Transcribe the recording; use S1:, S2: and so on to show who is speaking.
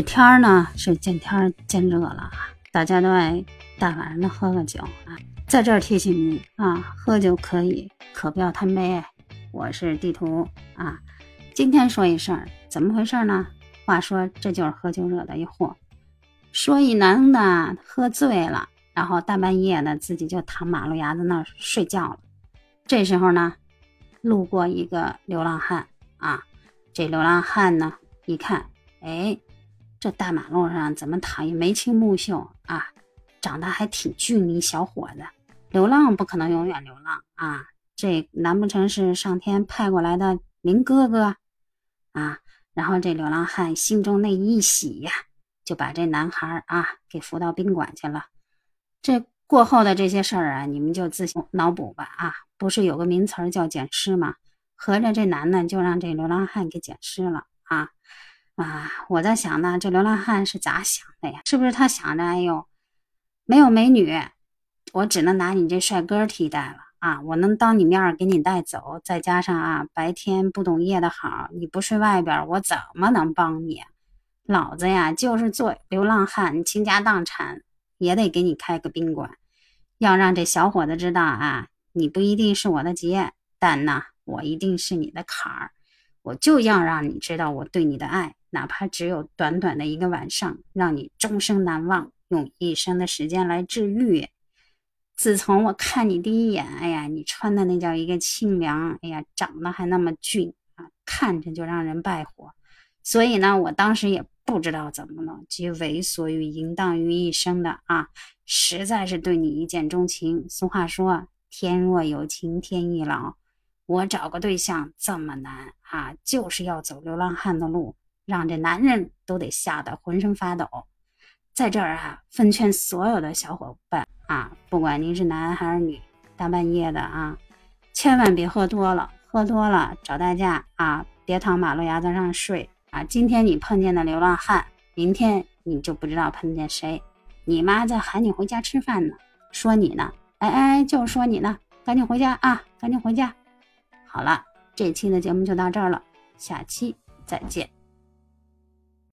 S1: 这天儿呢是见天儿见热了啊，大家都爱大晚上的喝个酒啊。在这儿提醒你啊，喝酒可以，可不要贪杯。我是地图啊，今天说一事儿，怎么回事呢？话说这就是喝酒惹的一祸。说一男的喝醉了，然后大半夜的自己就躺马路牙子那儿睡觉了。这时候呢，路过一个流浪汉啊，这流浪汉呢一看，哎。这大马路上怎么躺一眉清目秀啊？长得还挺俊一小伙子。流浪不可能永远流浪啊！这难不成是上天派过来的林哥哥啊？然后这流浪汉心中那一喜呀，就把这男孩啊给扶到宾馆去了。这过后的这些事儿啊，你们就自行脑补吧啊！不是有个名词叫捡尸吗？合着这男的就让这流浪汉给捡尸了啊！啊，我在想呢，这流浪汉是咋想的呀？是不是他想着，哎呦，没有美女，我只能拿你这帅哥替代了啊！我能当你面给你带走，再加上啊，白天不懂夜的好，你不睡外边，我怎么能帮你？老子呀，就是做流浪汉，倾家荡产也得给你开个宾馆，要让这小伙子知道啊，你不一定是我的劫，但呢，我一定是你的坎儿，我就要让你知道我对你的爱。哪怕只有短短的一个晚上，让你终生难忘，用一生的时间来治愈。自从我看你第一眼，哎呀，你穿的那叫一个清凉，哎呀，长得还那么俊啊，看着就让人败火。所以呢，我当时也不知道怎么了，集猥琐与淫荡于一身的啊，实在是对你一见钟情。俗话说，天若有情天亦老，我找个对象这么难啊，就是要走流浪汉的路。让这男人都得吓得浑身发抖，在这儿啊，奉劝所有的小伙伴啊，不管您是男还是女，大半夜的啊，千万别喝多了，喝多了找代驾啊，别躺马路牙子上睡啊。今天你碰见的流浪汉，明天你就不知道碰见谁。你妈在喊你回家吃饭呢，说你呢，哎哎，就说你呢，赶紧回家啊，赶紧回家。好了，这期的节目就到这儿了，下期再见。